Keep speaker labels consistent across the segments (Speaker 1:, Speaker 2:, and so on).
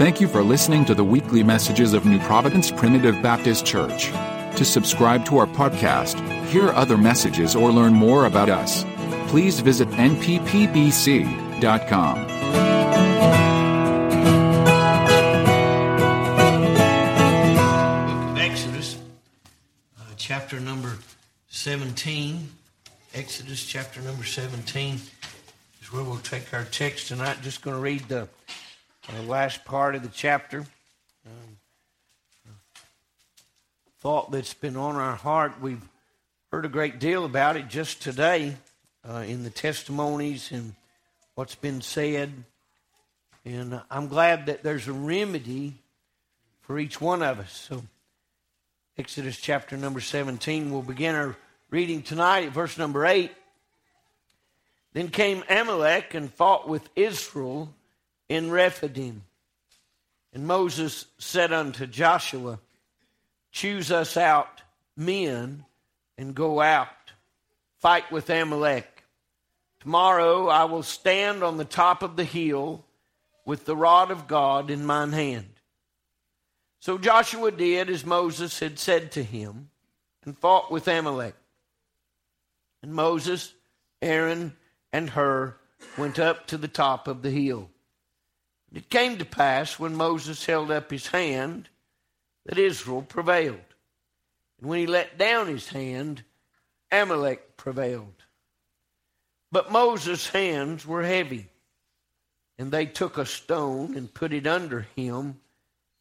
Speaker 1: Thank you for listening to the weekly messages of New Providence Primitive Baptist Church. To subscribe to our podcast, hear other messages, or learn more about us, please visit nppbc.com.
Speaker 2: uh, chapter number 17. Exodus, chapter number 17 is where we'll take our text tonight. Just going to read the uh, last part of the chapter. Um, thought that's been on our heart. We've heard a great deal about it just today uh, in the testimonies and what's been said. And I'm glad that there's a remedy for each one of us. So, Exodus chapter number 17, we'll begin our reading tonight at verse number 8. Then came Amalek and fought with Israel in Rephidim. And Moses said unto Joshua, Choose us out men and go out, fight with Amalek. Tomorrow I will stand on the top of the hill with the rod of God in mine hand. So Joshua did as Moses had said to him and fought with Amalek. And Moses, Aaron, and Hur went up to the top of the hill. It came to pass when Moses held up his hand that Israel prevailed. And when he let down his hand, Amalek prevailed. But Moses' hands were heavy, and they took a stone and put it under him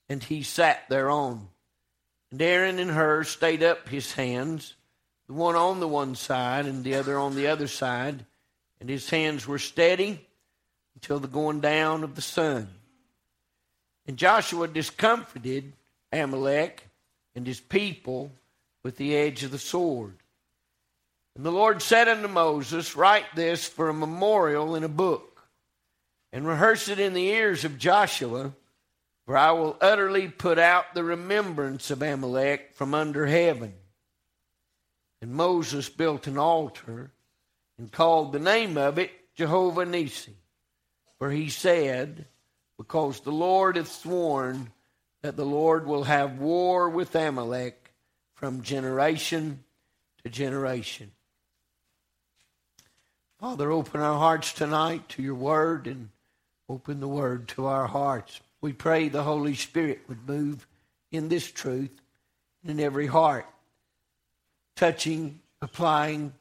Speaker 2: and he sat thereon. And Aaron and Hur stayed up his hands, the one on the one side and the other on the other side, and his hands were steady until the going down of the sun. And Joshua discomfited Amalek and his people with the edge of the sword. And the Lord said unto Moses, Write this for a memorial in a book, and rehearse it in the ears of Joshua for I will utterly put out the remembrance of Amalek from under heaven. And Moses built an altar and called the name of it Jehovah Nisi. For he said, Because the Lord hath sworn that the Lord will have war with Amalek from generation to generation. Father, open our hearts tonight to your word and open the word to our hearts. We pray the Holy Spirit would move in this truth in every heart, touching, applying,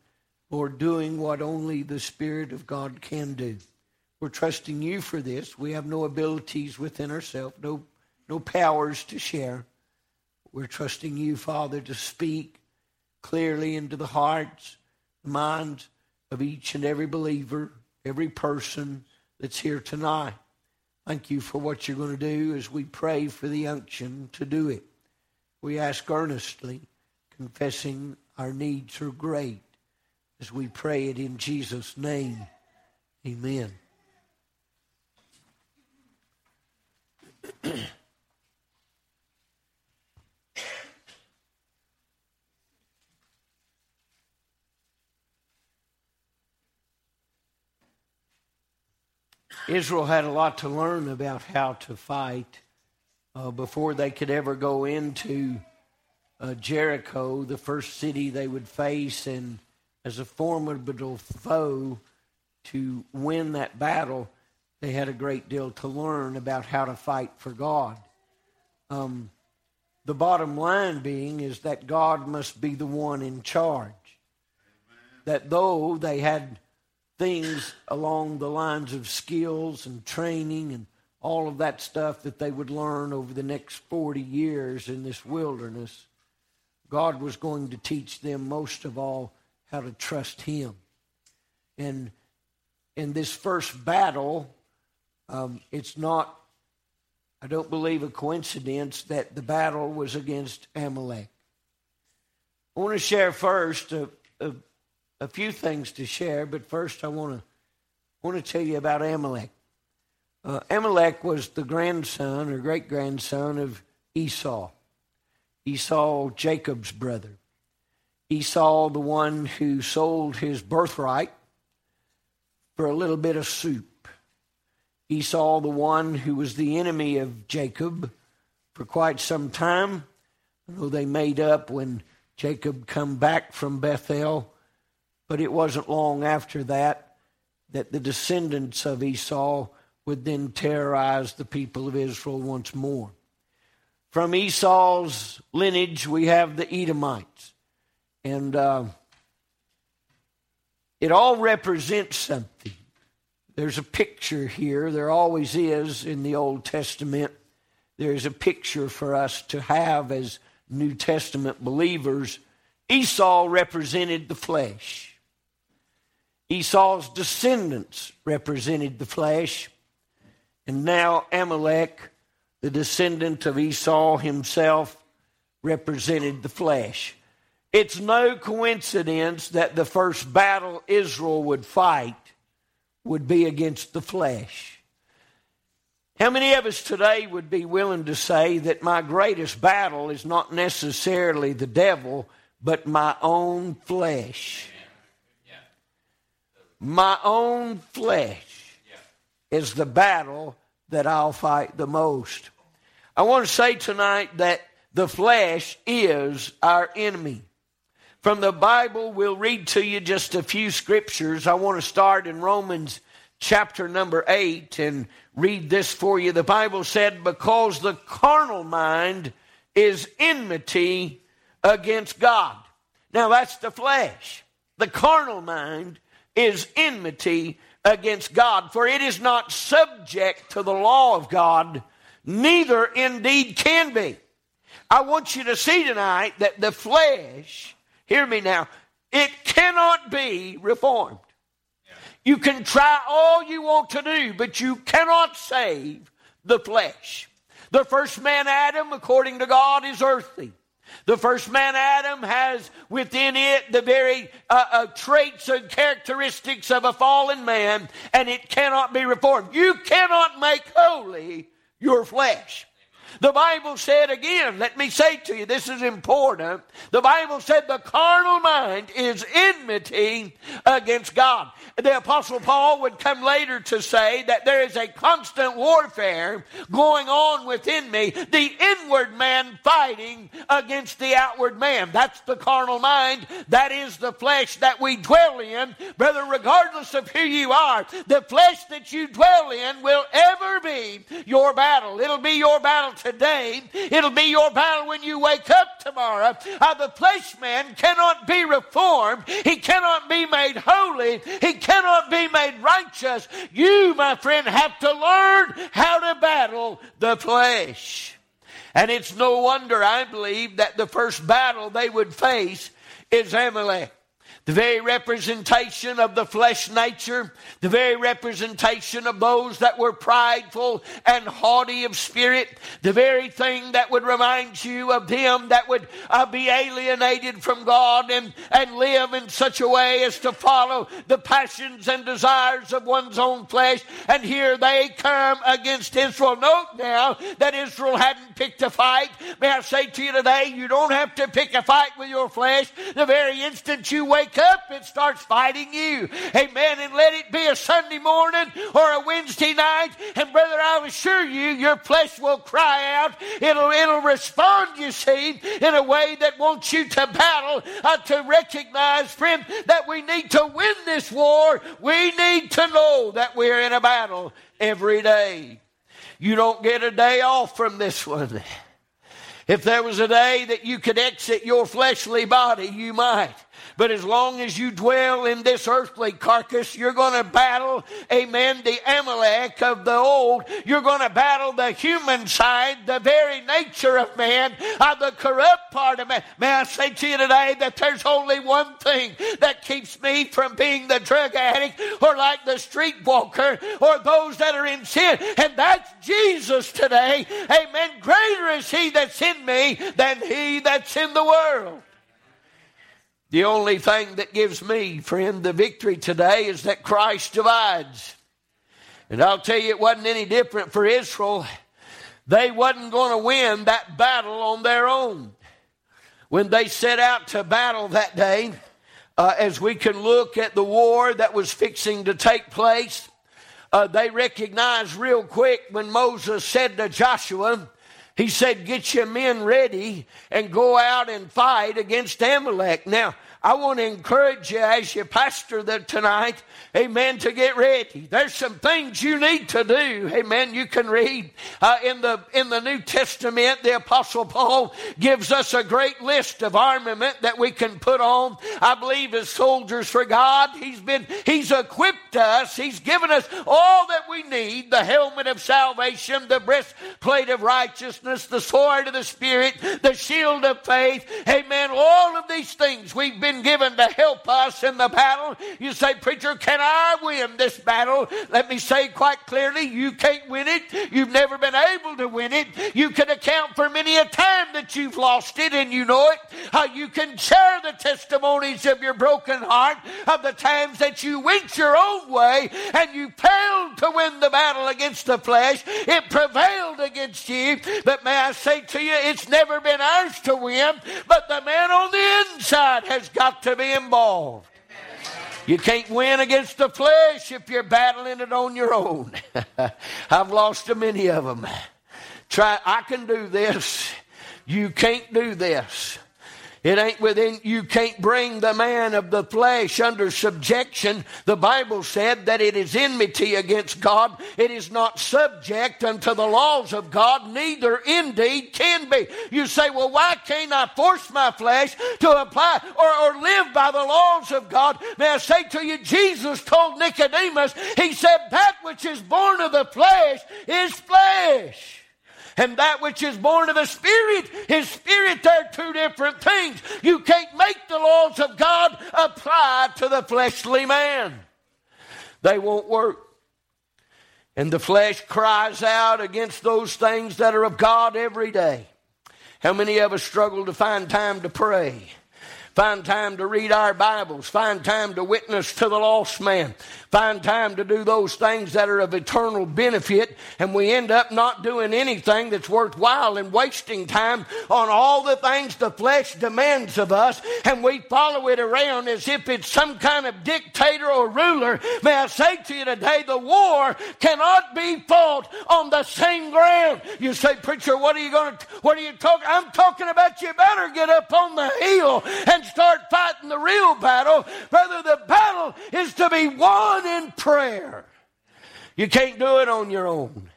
Speaker 2: or doing what only the Spirit of God can do. We're trusting you for this. We have no abilities within ourselves, no, no powers to share. We're trusting you, Father, to speak clearly into the hearts, the minds of each and every believer, every person that's here tonight. Thank you for what you're going to do as we pray for the unction to do it. We ask earnestly, confessing our needs are great, as we pray it in Jesus' name. Amen. Israel had a lot to learn about how to fight uh, before they could ever go into uh, Jericho, the first city they would face, and as a formidable foe to win that battle, they had a great deal to learn about how to fight for God. Um, the bottom line being is that God must be the one in charge. That though they had things along the lines of skills and training and all of that stuff that they would learn over the next 40 years in this wilderness, God was going to teach them most of all how to trust Him. And in this first battle, um, it's not, I don't believe, a coincidence that the battle was against Amalek. I want to share first a, a a few things to share, but first I want to want to tell you about Amalek. Uh, Amalek was the grandson or great grandson of Esau. Esau, Jacob's brother. Esau, the one who sold his birthright for a little bit of soup. Esau, the one who was the enemy of Jacob for quite some time. Though they made up when Jacob come back from Bethel, but it wasn't long after that that the descendants of Esau would then terrorize the people of Israel once more. From Esau's lineage, we have the Edomites. And uh, it all represents something. There's a picture here, there always is in the Old Testament. There's a picture for us to have as New Testament believers. Esau represented the flesh. Esau's descendants represented the flesh. And now Amalek, the descendant of Esau himself, represented the flesh. It's no coincidence that the first battle Israel would fight would be against the flesh. How many of us today would be willing to say that my greatest battle is not necessarily the devil, but my own flesh? My own flesh is the battle that I'll fight the most. I want to say tonight that the flesh is our enemy. From the Bible, we'll read to you just a few scriptures. I want to start in Romans chapter number 8 and read this for you. The Bible said, Because the carnal mind is enmity against God. Now, that's the flesh. The carnal mind is enmity against God, for it is not subject to the law of God, neither indeed can be. I want you to see tonight that the flesh Hear me now. It cannot be reformed. You can try all you want to do, but you cannot save the flesh. The first man, Adam, according to God, is earthly. The first man, Adam, has within it the very uh, uh, traits and characteristics of a fallen man, and it cannot be reformed. You cannot make holy your flesh. The Bible said again, let me say to you, this is important. The Bible said the carnal mind is enmity against God. The Apostle Paul would come later to say that there is a constant warfare going on within me, the inward man fighting against the outward man. That's the carnal mind. That is the flesh that we dwell in. Brother, regardless of who you are, the flesh that you dwell in will ever be your battle. It'll be your battle today. It'll be your battle when you wake up tomorrow. Uh, the flesh man cannot be reformed. He cannot be made holy. He cannot be made righteous. You, my friend, have to learn how to battle the flesh. And it's no wonder, I believe, that the first battle they would face is Amalek the very representation of the flesh nature, the very representation of those that were prideful and haughty of spirit, the very thing that would remind you of them that would uh, be alienated from God and, and live in such a way as to follow the passions and desires of one's own flesh. And here they come against Israel. Note now that Israel hadn't picked a fight. May I say to you today, you don't have to pick a fight with your flesh. The very instant you wake up, it starts fighting you. Amen. And let it be a Sunday morning or a Wednesday night. And brother, I assure you, your flesh will cry out. It'll, it'll respond, you see, in a way that wants you to battle, uh, to recognize, friend, that we need to win this war. We need to know that we're in a battle every day. You don't get a day off from this one. If there was a day that you could exit your fleshly body, you might. But as long as you dwell in this earthly carcass, you're going to battle, amen, the Amalek of the old. You're going to battle the human side, the very nature of man, uh, the corrupt part of man. May I say to you today that there's only one thing that keeps me from being the drug addict or like the street walker or those that are in sin, and that's Jesus today. Amen. Greater is he that's in me than he that's in the world. The only thing that gives me, friend, the victory today is that Christ divides. And I'll tell you, it wasn't any different for Israel. They wasn't going to win that battle on their own. When they set out to battle that day, uh, as we can look at the war that was fixing to take place, uh, they recognized real quick when Moses said to Joshua, he said, Get your men ready and go out and fight against Amalek. Now, I want to encourage you as your pastor that tonight, amen, to get ready. There's some things you need to do. Amen. You can read uh, in the in the New Testament, the Apostle Paul gives us a great list of armament that we can put on. I believe as soldiers for God, He's been He's equipped us, He's given us all that we need, the helmet of salvation, the breastplate of righteousness, the sword of the Spirit, the shield of faith. Amen. All of these things we've been been given to help us in the battle. You say, Preacher, can I win this battle? Let me say quite clearly, you can't win it. You've never been able to win it. You can account for many a time that you've lost it and you know it. How you can share the testimonies of your broken heart of the times that you went your own way and you failed to win the battle against the flesh. It prevailed against you. But may I say to you, it's never been ours to win, but the man on the inside has got to be involved. You can't win against the flesh if you're battling it on your own. I've lost a many of them. Try, I can do this. You can't do this. It ain't within, you can't bring the man of the flesh under subjection. The Bible said that it is enmity against God. It is not subject unto the laws of God, neither indeed can be. You say, well, why can't I force my flesh to apply or, or live by the laws of God? May I say to you, Jesus told Nicodemus, he said, that which is born of the flesh is flesh and that which is born of the Spirit is spirit. They're two different things. You can't make the laws of God apply to the fleshly man, they won't work. And the flesh cries out against those things that are of God every day. How many of us struggle to find time to pray? Find time to read our Bibles. Find time to witness to the lost man. Find time to do those things that are of eternal benefit. And we end up not doing anything that's worthwhile and wasting time on all the things the flesh demands of us. And we follow it around as if it's some kind of dictator or ruler. May I say to you today, the war cannot be fought on the same ground. You say, preacher, what are you going to, what are you talking? I'm talking about you better get up on the hill and start fighting the real battle. Brother, the battle is to be won in prayer. You can't do it on your own.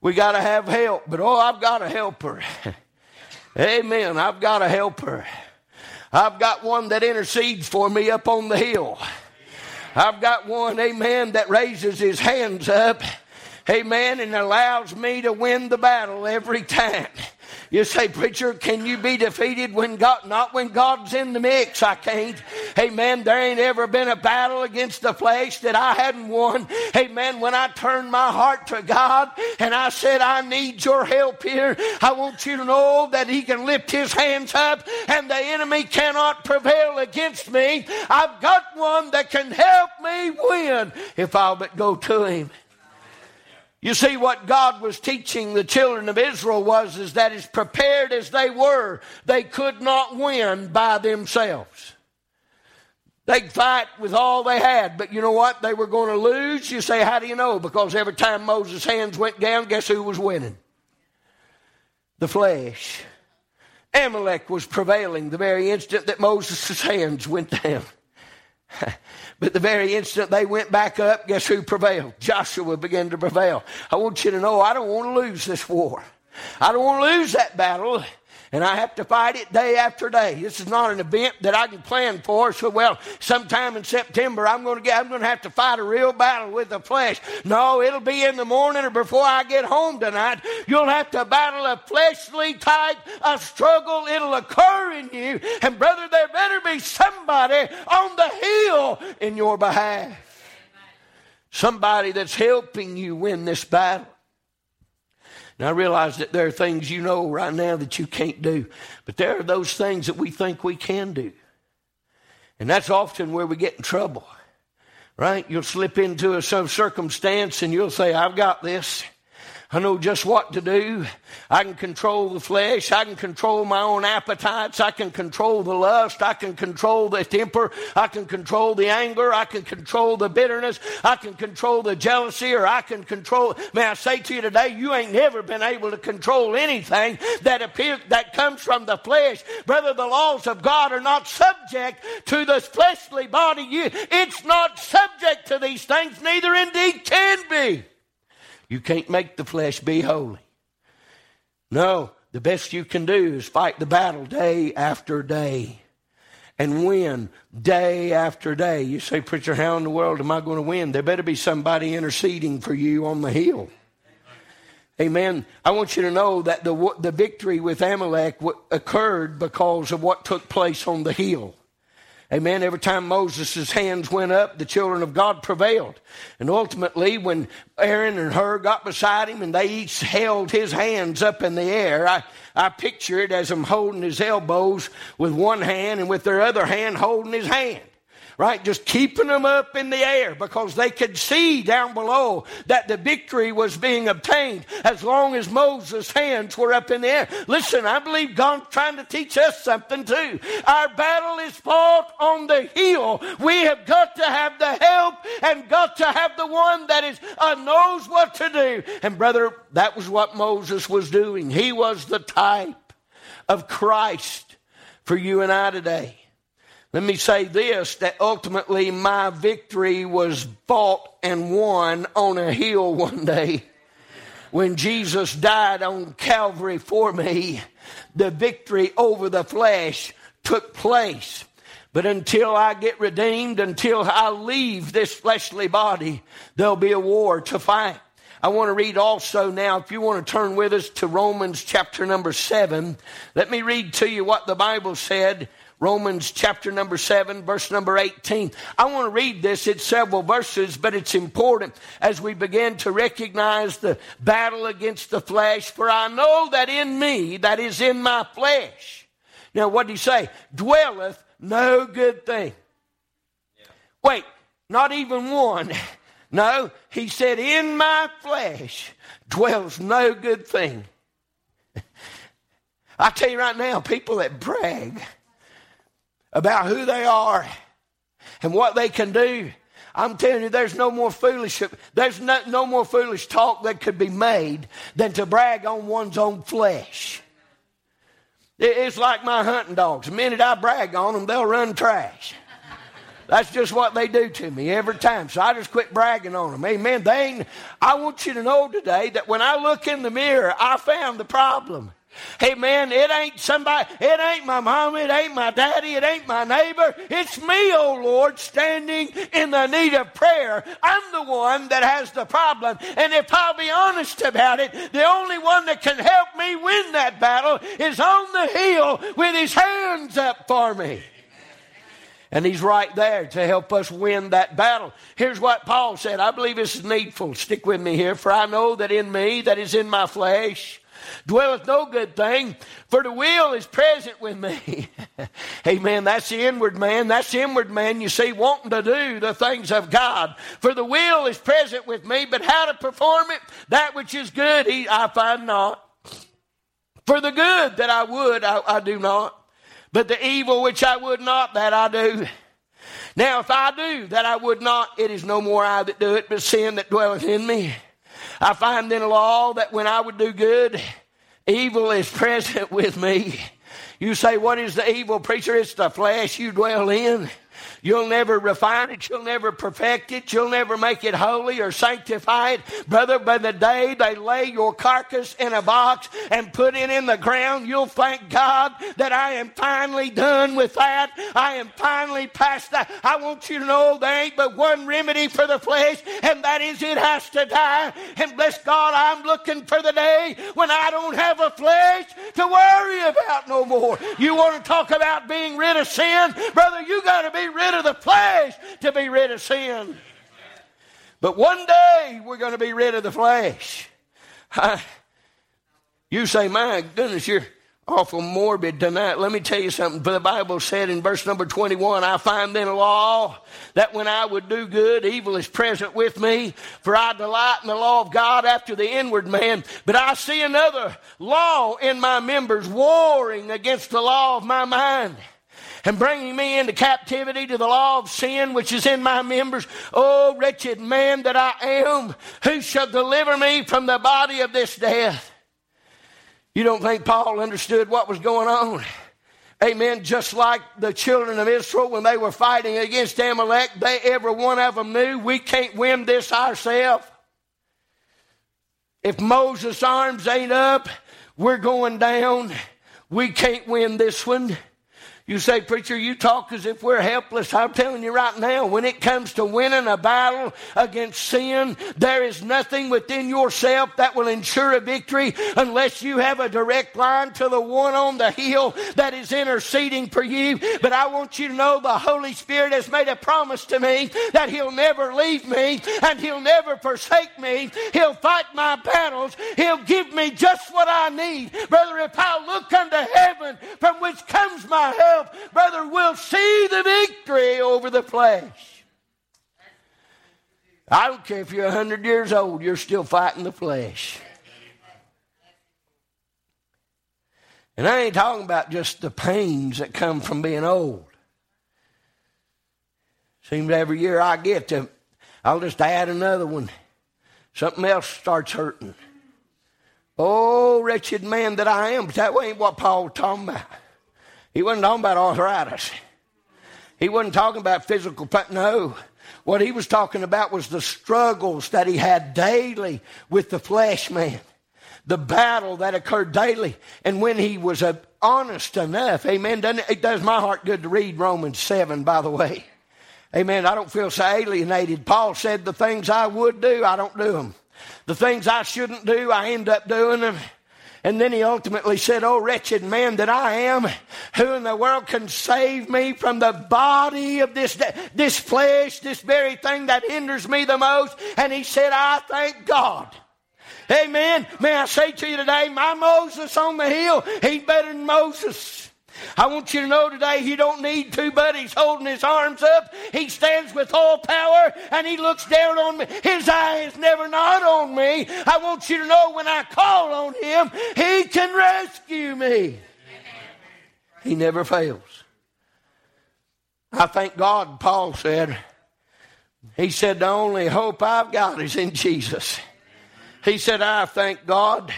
Speaker 2: We got to have help. But oh, I've got a helper. Amen. I've got a helper. I've got one that intercedes for me up on the hill. I've got one, amen, that raises his hands up, amen, and allows me to win the battle every time. You say, preacher, can you be defeated when God, not when God's in the mix? I can't. Amen. There ain't ever been a battle against the flesh that I hadn't won. Amen. When I turned my heart to God and I said, I need your help here, I want you to know that He can lift His hands up and the enemy cannot prevail against me. I've got one that can help me win if I'll but go to Him. You see, what God was teaching the children of Israel was is that as prepared as they were, they could not win by themselves. They'd fight with all they had, but you know what? They were going to lose. You say, how do you know? Because every time Moses' hands went down, guess who was winning? The flesh. Amalek was prevailing the very instant that Moses' hands went down. But the very instant they went back up, guess who prevailed? Joshua began to prevail. I want you to know I don't want to lose this war. I don't want to lose that battle and I have to fight it day after day. This is not an event that I can plan for. So, well, sometime in September, I'm going to get, I'm going to have to fight a real battle with the flesh. No, it'll be in the morning or before I get home tonight. You'll have to battle a fleshly type of struggle. It'll occur in you. And brother, there better be somebody on the hill in your behalf. Somebody that's helping you win this battle. And I realize that there are things you know right now that you can't do, but there are those things that we think we can do. And that's often where we get in trouble, right? You'll slip into a, some circumstance and you'll say, I've got this. I know just what to do. I can control the flesh. I can control my own appetites. I can control the lust. I can control the temper. I can control the anger. I can control the bitterness. I can control the jealousy or I can control. May I say to you today, you ain't never been able to control anything that appears, that comes from the flesh. Brother, the laws of God are not subject to this fleshly body. It's not subject to these things, neither indeed can be. You can't make the flesh be holy. No, the best you can do is fight the battle day after day and win day after day. You say, Preacher, how in the world am I going to win? There better be somebody interceding for you on the hill. Amen. I want you to know that the, the victory with Amalek occurred because of what took place on the hill. Amen. Every time Moses' hands went up, the children of God prevailed. And ultimately, when Aaron and Hur got beside him and they each held his hands up in the air, I, I picture it as him holding his elbows with one hand and with their other hand holding his hand right? Just keeping them up in the air because they could see down below that the victory was being obtained as long as Moses' hands were up in the air. Listen, I believe God's trying to teach us something too. Our battle is fought on the hill. We have got to have the help and got to have the one that is uh, knows what to do. And brother, that was what Moses was doing. He was the type of Christ for you and I today. Let me say this that ultimately my victory was fought and won on a hill one day. When Jesus died on Calvary for me, the victory over the flesh took place. But until I get redeemed, until I leave this fleshly body, there'll be a war to fight. I want to read also now, if you want to turn with us to Romans chapter number seven, let me read to you what the Bible said Romans chapter number 7, verse number 18. I want to read this. It's several verses, but it's important as we begin to recognize the battle against the flesh. For I know that in me, that is in my flesh. Now, what did he say? Dwelleth no good thing. Wait, not even one. No, he said, In my flesh dwells no good thing. I tell you right now, people that brag, about who they are and what they can do. I'm telling you, there's no more foolish, there's no, no more foolish talk that could be made than to brag on one's own flesh. It's like my hunting dogs. The minute I brag on them, they'll run trash. That's just what they do to me every time. So I just quit bragging on them. Amen. They ain't, I want you to know today that when I look in the mirror, I found the problem. Hey man, it ain't somebody, it ain't my mom, it ain't my daddy, it ain't my neighbor. It's me, oh Lord, standing in the need of prayer. I'm the one that has the problem. And if I'll be honest about it, the only one that can help me win that battle is on the hill with his hands up for me. And he's right there to help us win that battle. Here's what Paul said. I believe is needful. Stick with me here. For I know that in me, that is in my flesh, dwelleth no good thing, for the will is present with me. Amen. That's the inward man. That's the inward man, you see, wanting to do the things of God. For the will is present with me, but how to perform it, that which is good, he, I find not. For the good that I would, I, I do not. But the evil which I would not, that I do. Now, if I do that I would not, it is no more I that do it, but sin that dwelleth in me. I find in law that when I would do good, evil is present with me. You say, What is the evil, preacher? It's the flesh you dwell in. You'll never refine it. You'll never perfect it. You'll never make it holy or sanctify it. Brother, by the day they lay your carcass in a box and put it in the ground, you'll thank God that I am finally done with that. I am finally past that. I want you to know there ain't but one remedy for the flesh, and that is it has to die. And bless God, I'm looking for the day when I don't have a flesh to worry about no more. You want to talk about being rid of sin? Brother, you got to be rid of the flesh to be rid of sin. But one day we're going to be rid of the flesh. you say, my goodness, you're, awful morbid tonight. Let me tell you something. The Bible said in verse number 21, I find then a law that when I would do good, evil is present with me. For I delight in the law of God after the inward man. But I see another law in my members warring against the law of my mind and bringing me into captivity to the law of sin which is in my members. Oh, wretched man that I am, who shall deliver me from the body of this death? You don't think Paul understood what was going on? Amen. Just like the children of Israel when they were fighting against Amalek, they every one of them knew we can't win this ourselves. If Moses' arms ain't up, we're going down. We can't win this one. You say, Preacher, you talk as if we're helpless. I'm telling you right now, when it comes to winning a battle against sin, there is nothing within yourself that will ensure a victory unless you have a direct line to the one on the hill that is interceding for you. But I want you to know the Holy Spirit has made a promise to me that He'll never leave me and He'll never forsake me. He'll fight my battles. He'll give me just what I need. Brother, if I look unto heaven from which comes my help, brother, will see the victory over the flesh. I don't care if you're 100 years old, you're still fighting the flesh. And I ain't talking about just the pains that come from being old. Seems every year I get to, I'll just add another one. Something else starts hurting. Oh, wretched man that I am. But that ain't what Paul's talking about. He wasn't talking about arthritis. He wasn't talking about physical pain. No. What he was talking about was the struggles that he had daily with the flesh man. The battle that occurred daily. And when he was uh, honest enough, amen, it does my heart good to read Romans 7, by the way. Amen. I don't feel so alienated. Paul said the things I would do, I don't do them. The things I shouldn't do, I end up doing them. And then he ultimately said, Oh, wretched man that I am, who in the world can save me from the body of this, this flesh, this very thing that hinders me the most? And he said, I thank God. Amen. May I say to you today, my Moses on the hill, he's better than Moses. I want you to know today he don't need two buddies holding his arms up. He stands with all power and he looks down on me. His eye is never not on me. I want you to know when I call on him, he can rescue me. He never fails. I thank God, Paul said. He said, The only hope I've got is in Jesus. He said, I thank God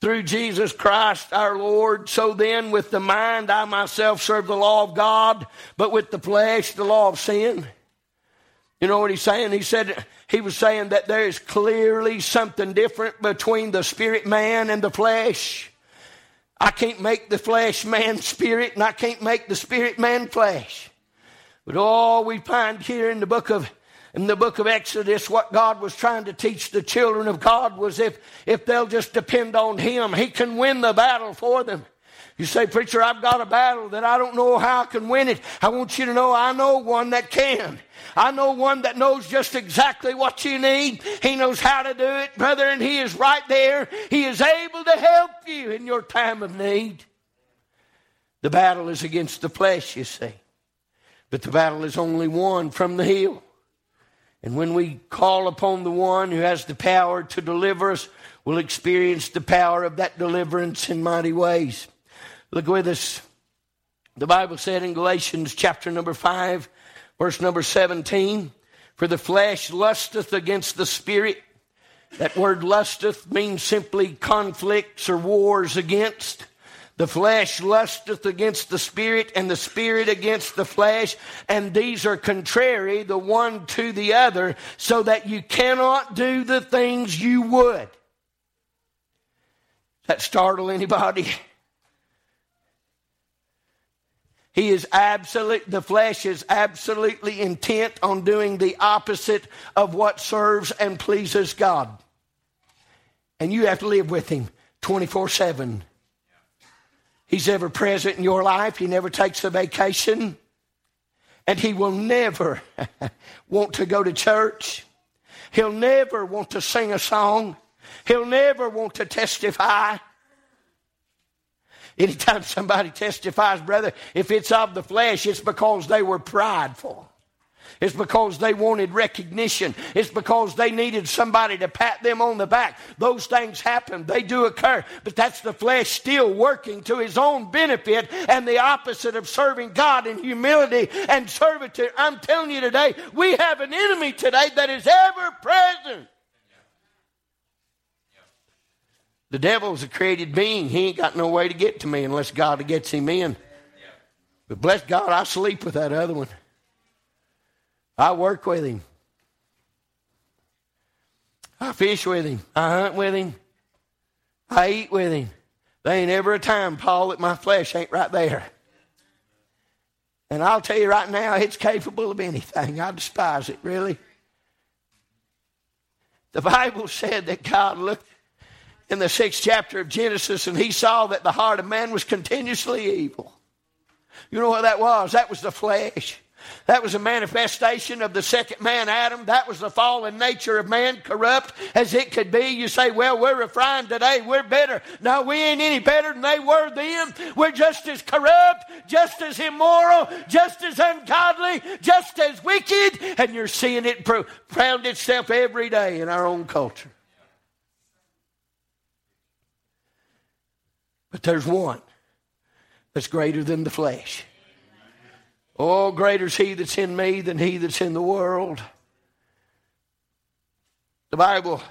Speaker 2: through Jesus Christ our Lord. So then, with the mind, I myself serve the law of God, but with the flesh, the law of sin. You know what he's saying? He said, he was saying that there is clearly something different between the spirit man and the flesh. I can't make the flesh man spirit, and I can't make the spirit man flesh. But all we find here in the book of in the book of Exodus, what God was trying to teach the children of God was if, if they'll just depend on Him, He can win the battle for them. You say, Preacher, I've got a battle that I don't know how I can win it. I want you to know I know one that can. I know one that knows just exactly what you need. He knows how to do it, brother, and He is right there. He is able to help you in your time of need. The battle is against the flesh, you see. But the battle is only won from the hill. And when we call upon the one who has the power to deliver us, we'll experience the power of that deliverance in mighty ways. Look with us. The Bible said in Galatians chapter number 5, verse number 17, For the flesh lusteth against the spirit. That word lusteth means simply conflicts or wars against. The flesh lusteth against the spirit, and the spirit against the flesh, and these are contrary the one to the other, so that you cannot do the things you would. That startle anybody? He is absolute, the flesh is absolutely intent on doing the opposite of what serves and pleases God. And you have to live with Him 24 7. He's ever present in your life. He never takes a vacation. And he will never want to go to church. He'll never want to sing a song. He'll never want to testify. Anytime somebody testifies, brother, if it's of the flesh, it's because they were prideful. It's because they wanted recognition. It's because they needed somebody to pat them on the back. Those things happen. They do occur. But that's the flesh still working to his own benefit and the opposite of serving God in humility and servitude. I'm telling you today, we have an enemy today that is ever present. The devil's a created being. He ain't got no way to get to me unless God gets him in. But bless God, I sleep with that other one. I work with him. I fish with him. I hunt with him. I eat with him. There ain't ever a time, Paul, that my flesh ain't right there. And I'll tell you right now, it's capable of anything. I despise it, really. The Bible said that God looked in the sixth chapter of Genesis and he saw that the heart of man was continuously evil. You know what that was? That was the flesh. That was a manifestation of the second man, Adam. That was the fallen nature of man, corrupt as it could be. You say, well, we're refined today. We're better. No, we ain't any better than they were then. We're just as corrupt, just as immoral, just as ungodly, just as wicked. And you're seeing it profound itself every day in our own culture. But there's one that's greater than the flesh. Oh, greater is he that's in me than he that's in the world. The Bible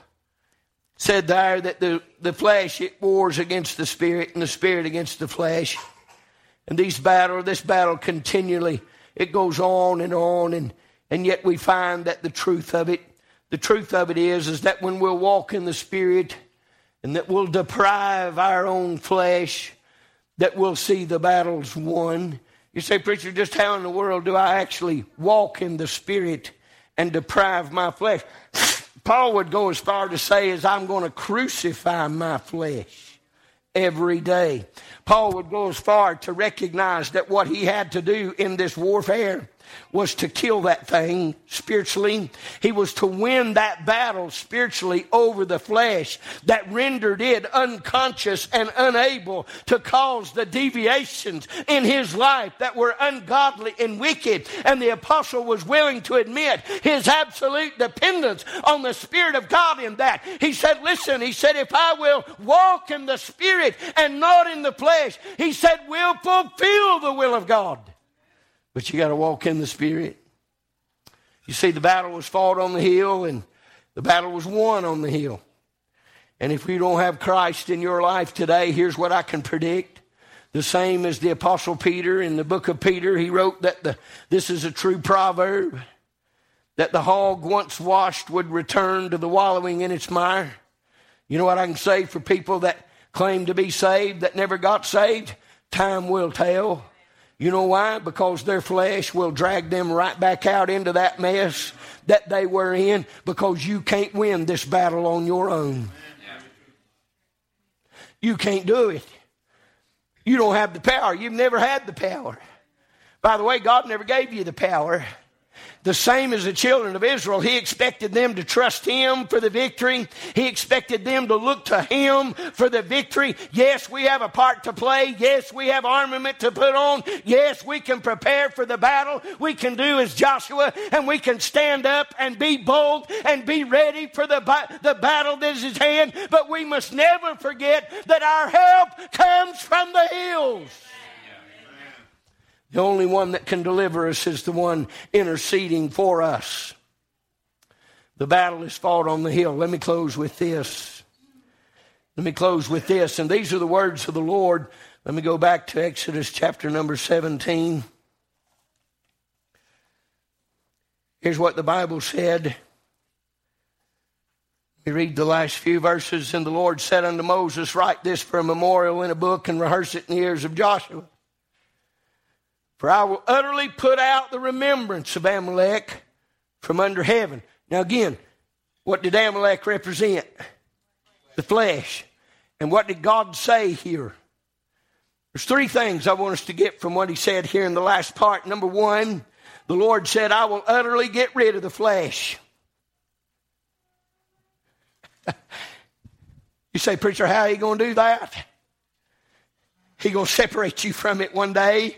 Speaker 2: said there that the, the flesh it wars against the spirit and the spirit against the flesh. And these battle, this battle continually, it goes on and on, and, and yet we find that the truth of it, the truth of it is, is that when we'll walk in the spirit and that we'll deprive our own flesh, that we'll see the battles won you say, Preacher, just how in the world do I actually walk in the Spirit and deprive my flesh? Paul would go as far to say as I'm going to crucify my flesh every day. Paul would go as far to recognize that what he had to do in this warfare was to kill that thing spiritually. He was to win that battle spiritually over the flesh that rendered it unconscious and unable to cause the deviations in his life that were ungodly and wicked. And the apostle was willing to admit his absolute dependence on the Spirit of God in that. He said, Listen, he said, if I will walk in the Spirit and not in the flesh, he said, we'll fulfill the will of God. But you got to walk in the Spirit. You see, the battle was fought on the hill, and the battle was won on the hill. And if you don't have Christ in your life today, here's what I can predict. The same as the Apostle Peter in the book of Peter, he wrote that the, this is a true proverb that the hog once washed would return to the wallowing in its mire. You know what I can say for people that claim to be saved that never got saved? Time will tell. You know why? Because their flesh will drag them right back out into that mess that they were in because you can't win this battle on your own. You can't do it. You don't have the power. You've never had the power. By the way, God never gave you the power the same as the children of Israel. He expected them to trust Him for the victory. He expected them to look to Him for the victory. Yes, we have a part to play. Yes, we have armament to put on. Yes, we can prepare for the battle. We can do as Joshua and we can stand up and be bold and be ready for the, the battle that is at hand. But we must never forget that our help comes from the hills. The only one that can deliver us is the one interceding for us. The battle is fought on the hill. Let me close with this. Let me close with this. And these are the words of the Lord. Let me go back to Exodus chapter number 17. Here's what the Bible said. We read the last few verses, and the Lord said unto Moses, Write this for a memorial in a book and rehearse it in the ears of Joshua. For I will utterly put out the remembrance of Amalek from under heaven. Now, again, what did Amalek represent? The flesh. And what did God say here? There's three things I want us to get from what he said here in the last part. Number one, the Lord said, I will utterly get rid of the flesh. you say, Preacher, how are you going to do that? He gonna separate you from it one day,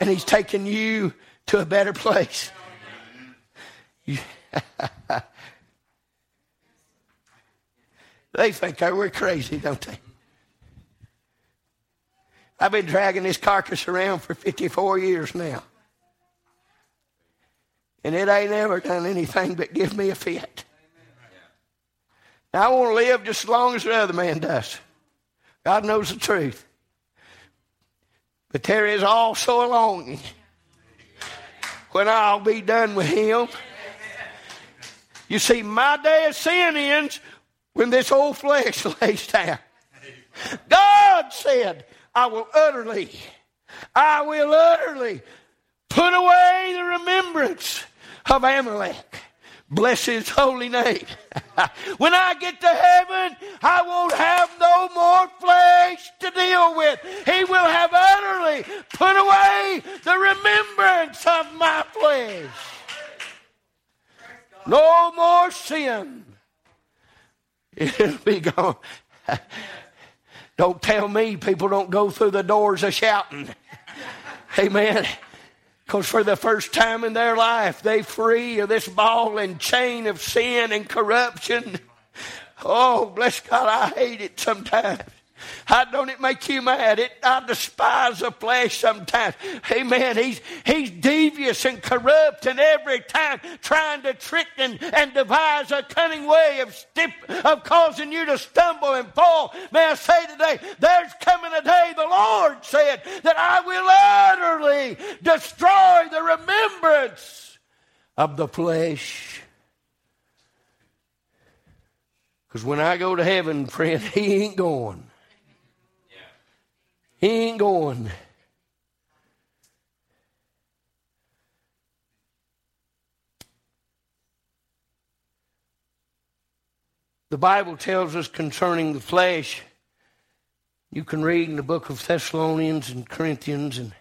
Speaker 2: and He's taking you to a better place. they think we're crazy, don't they? I've been dragging this carcass around for 54 years now. And it ain't ever done anything but give me a fit. Now, I want to live just as long as the other man does. God knows the truth. But there is also a longing when I'll be done with him. You see, my day of sin ends when this old flesh lays down. God said, I will utterly, I will utterly put away the remembrance of Amalek. Bless his holy name. when I get to heaven, I won't have no more flesh to deal with. He will have utterly put away the remembrance of my flesh. No more sin. It'll be gone. Don't tell me people don't go through the doors of shouting. Amen. Because for the first time in their life, they free of this ball and chain of sin and corruption. Oh, bless God, I hate it sometimes. How don't it make you mad? It, I despise the flesh sometimes. Amen. He's, he's devious and corrupt and every time trying to trick and, and devise a cunning way of, stip, of causing you to stumble and fall. May I say today, there's coming a day, the Lord said, that I will utterly destroy the remembrance of the flesh. Because when I go to heaven, friend, he ain't going. He ain't going. The Bible tells us concerning the flesh. You can read in the book of Thessalonians and Corinthians and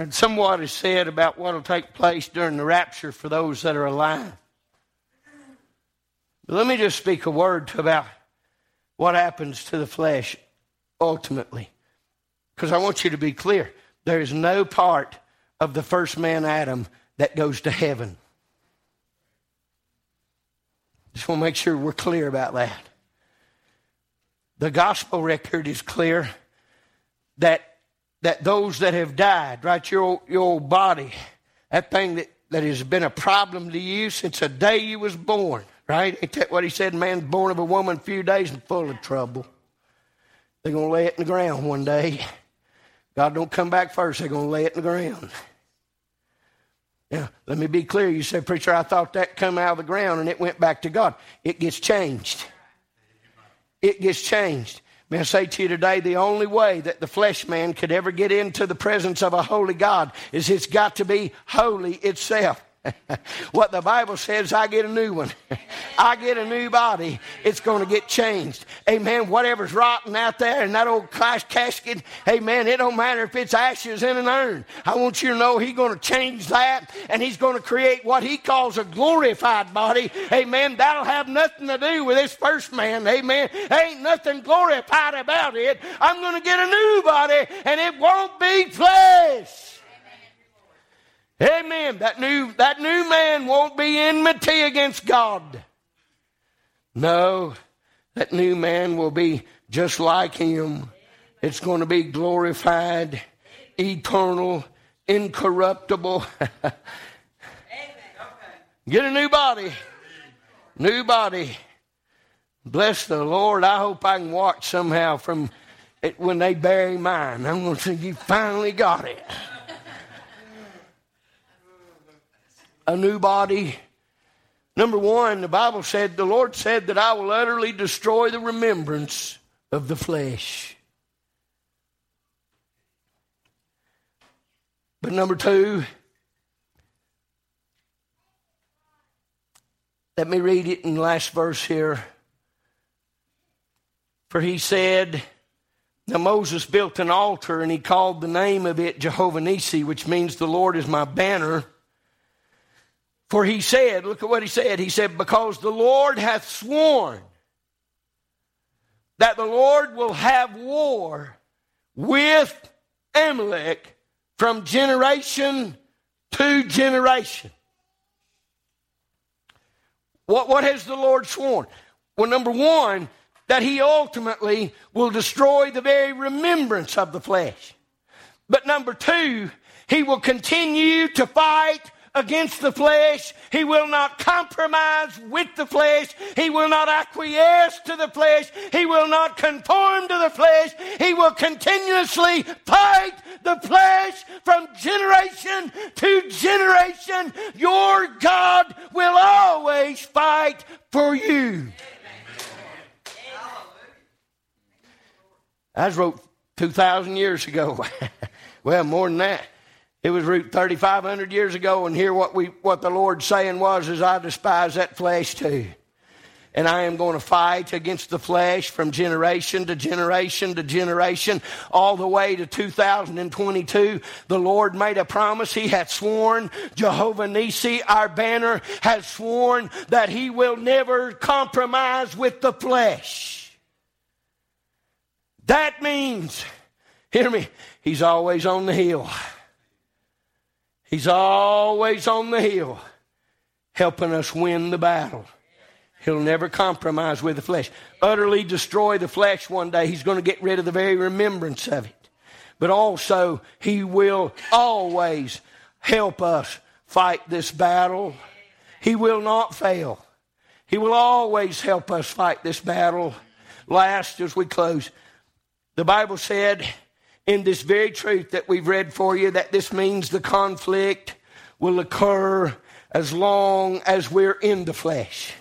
Speaker 2: and somewhat is said about what will take place during the rapture for those that are alive. But let me just speak a word to about what happens to the flesh ultimately. Because I want you to be clear there is no part of the first man, Adam, that goes to heaven. Just want to make sure we're clear about that. The gospel record is clear that, that those that have died, right, your your old body, that thing that, that has been a problem to you since the day you was born, Right? What he said? Man's born of a woman a few days and full of trouble. They're going to lay it in the ground one day. God don't come back first. They're going to lay it in the ground. Now, let me be clear. You say, preacher, I thought that come out of the ground and it went back to God. It gets changed. It gets changed. May I say to you today, the only way that the flesh man could ever get into the presence of a holy God is it's got to be holy itself. what the Bible says, I get a new one. I get a new body. It's going to get changed. Amen. Whatever's rotten out there in that old casket, amen, it don't matter if it's ashes in an urn. I want you to know He's going to change that and He's going to create what He calls a glorified body. Amen. That'll have nothing to do with this first man. Amen. Ain't nothing glorified about it. I'm going to get a new body and it won't be flesh. Amen. That new, that new man won't be enmity against God. No, that new man will be just like him. It's going to be glorified, eternal, incorruptible. Get a new body. New body. Bless the Lord. I hope I can watch somehow from it when they bury mine. I'm going to say, You finally got it. A new body. Number one, the Bible said, the Lord said that I will utterly destroy the remembrance of the flesh. But number two, let me read it in the last verse here. For he said, Now Moses built an altar and he called the name of it Jehovah Nissi, which means the Lord is my banner. For he said, look at what he said. He said, Because the Lord hath sworn, that the Lord will have war with Amalek from generation to generation. What, what has the Lord sworn? Well, number one, that he ultimately will destroy the very remembrance of the flesh. But number two, he will continue to fight against the flesh. He will not compromise with the flesh. He will not acquiesce to the flesh. He will not conform to the flesh. He will continuously fight the flesh from generation to generation. Your God will always fight for you. I wrote 2,000 years ago. well, more than that. It was wrote 3,500 years ago, and here what, we, what the Lord's saying was, is I despise that flesh too. And I am going to fight against the flesh from generation to generation to generation, all the way to 2022. The Lord made a promise. He had sworn, Jehovah Nissi, our banner, has sworn that He will never compromise with the flesh. That means, hear me, he's always on the hill. He's always on the hill, helping us win the battle. He'll never compromise with the flesh. Utterly destroy the flesh one day. He's going to get rid of the very remembrance of it. But also, He will always help us fight this battle. He will not fail. He will always help us fight this battle. Last, as we close, the Bible said in this very truth that we've read for you that this means the conflict will occur as long as we're in the flesh.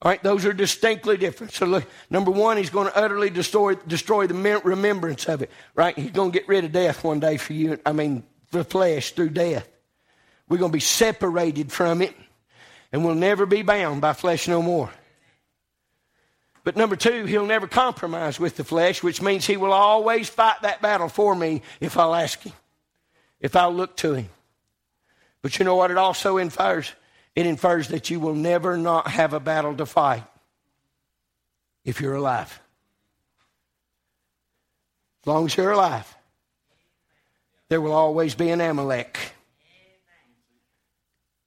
Speaker 2: All right, those are distinctly different. So, look, number one, he's going to utterly destroy, destroy the remembrance of it. Right? He's going to get rid of death one day for you. I mean, the flesh through death. We're going to be separated from it, and we'll never be bound by flesh no more. But number two, he'll never compromise with the flesh, which means he will always fight that battle for me if I'll ask him, if I'll look to him. But you know what it also infers? It infers that you will never not have a battle to fight if you're alive. As long as you're alive, there will always be an Amalek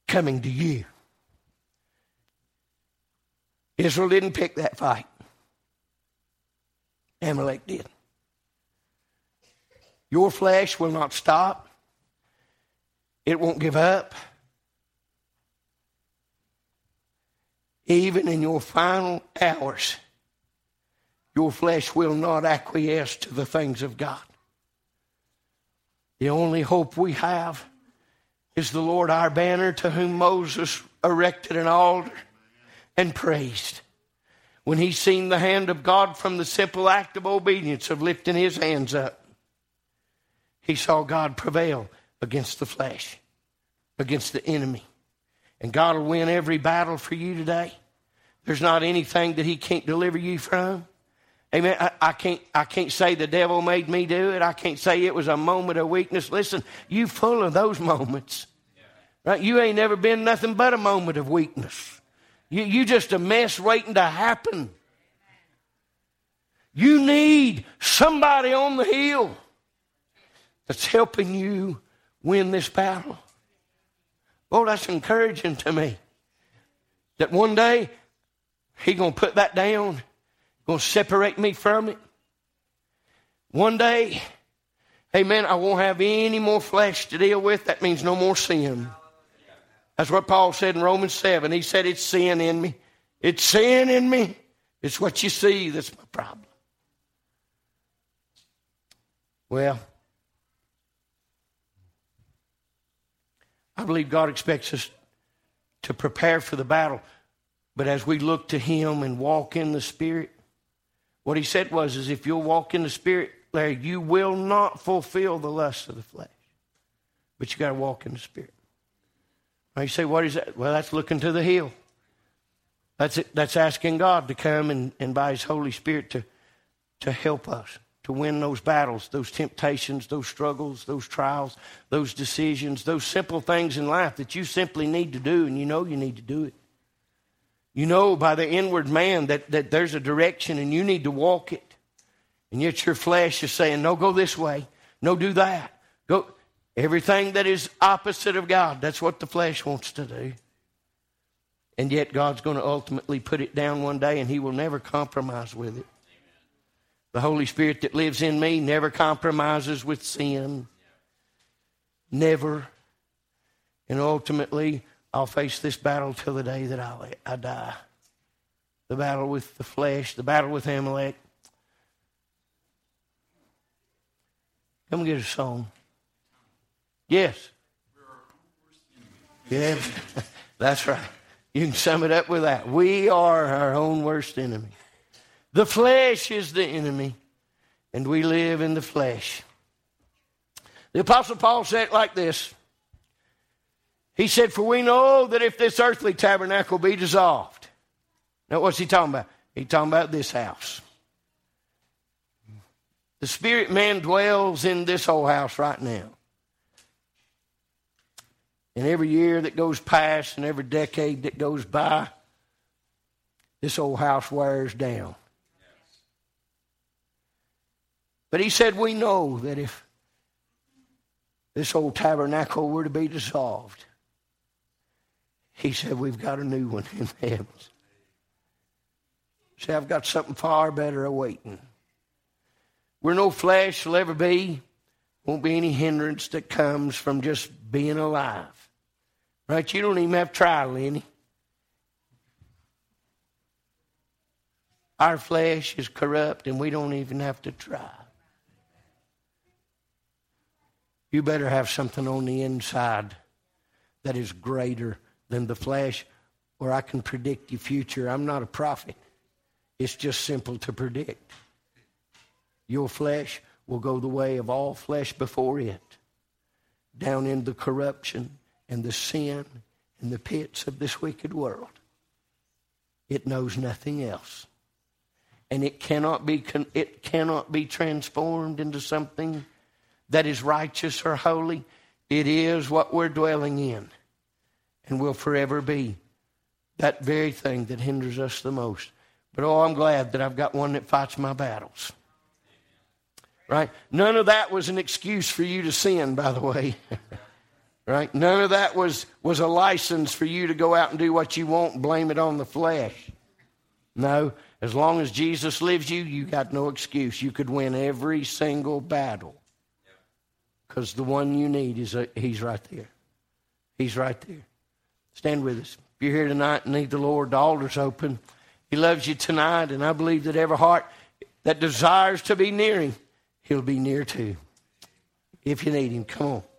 Speaker 2: coming to you. Israel didn't pick that fight. Amalek did. Your flesh will not stop. It won't give up. Even in your final hours, your flesh will not acquiesce to the things of God. The only hope we have is the Lord our banner, to whom Moses erected an altar and praised. When he seen the hand of God from the simple act of obedience of lifting his hands up, he saw God prevail against the flesh, against the enemy. And God will win every battle for you today. There's not anything that he can't deliver you from. Amen. I, I, can't, I can't say the devil made me do it. I can't say it was a moment of weakness. Listen, you full of those moments. Right? You ain't never been nothing but a moment of weakness. You, you just a mess waiting to happen. You need somebody on the hill that's helping you win this battle. Oh, that's encouraging to me. That one day He's gonna put that down, gonna separate me from it. One day, amen, I won't have any more flesh to deal with. That means no more sin. That's what Paul said in Romans 7. He said, It's sin in me. It's sin in me. It's what you see that's my problem. Well, I believe God expects us to prepare for the battle. But as we look to Him and walk in the Spirit, what He said was, is if you'll walk in the Spirit, Larry, you will not fulfill the lusts of the flesh. But you got to walk in the Spirit. Now you say, what is that? Well, that's looking to the hill. That's it. That's asking God to come and, and by His Holy Spirit to, to help us to win those battles, those temptations, those struggles, those trials, those decisions, those simple things in life that you simply need to do and you know you need to do it. You know by the inward man that, that there's a direction and you need to walk it. And yet your flesh is saying, no, go this way. No, do that. Go. Everything that is opposite of God, that's what the flesh wants to do. And yet God's going to ultimately put it down one day and He will never compromise with it. The Holy Spirit that lives in me never compromises with sin. Never. And ultimately, I'll face this battle till the day that I, I die. The battle with the flesh, the battle with Amalek. Come get a song. Yes. Yeah, that's right. You can sum it up with that. We are our own worst enemy. The flesh is the enemy, and we live in the flesh. The Apostle Paul said it like this He said, For we know that if this earthly tabernacle be dissolved, now what's he talking about? He's talking about this house. The spirit man dwells in this whole house right now. And every year that goes past and every decade that goes by, this old house wears down. But he said, We know that if this old tabernacle were to be dissolved, he said, We've got a new one in the heavens. See, I've got something far better awaiting. Where no flesh will ever be, won't be any hindrance that comes from just being alive. Right? You don't even have trial any. Our flesh is corrupt and we don't even have to try. You better have something on the inside that is greater than the flesh, or I can predict your future. I'm not a prophet. It's just simple to predict. Your flesh will go the way of all flesh before it, down in the corruption and the sin and the pits of this wicked world. It knows nothing else. And it cannot be, it cannot be transformed into something that is righteous or holy. It is what we're dwelling in and will forever be that very thing that hinders us the most. But oh, I'm glad that I've got one that fights my battles. Right? None of that was an excuse for you to sin, by the way. right? None of that was, was a license for you to go out and do what you want and blame it on the flesh. No, as long as Jesus lives you, you got no excuse. You could win every single battle. Because the one you need is a, he's right there. He's right there. Stand with us. If you're here tonight and need the Lord, the altar's open. He loves you tonight, and I believe that every heart that desires to be near him, he'll be near to. If you need him, come on.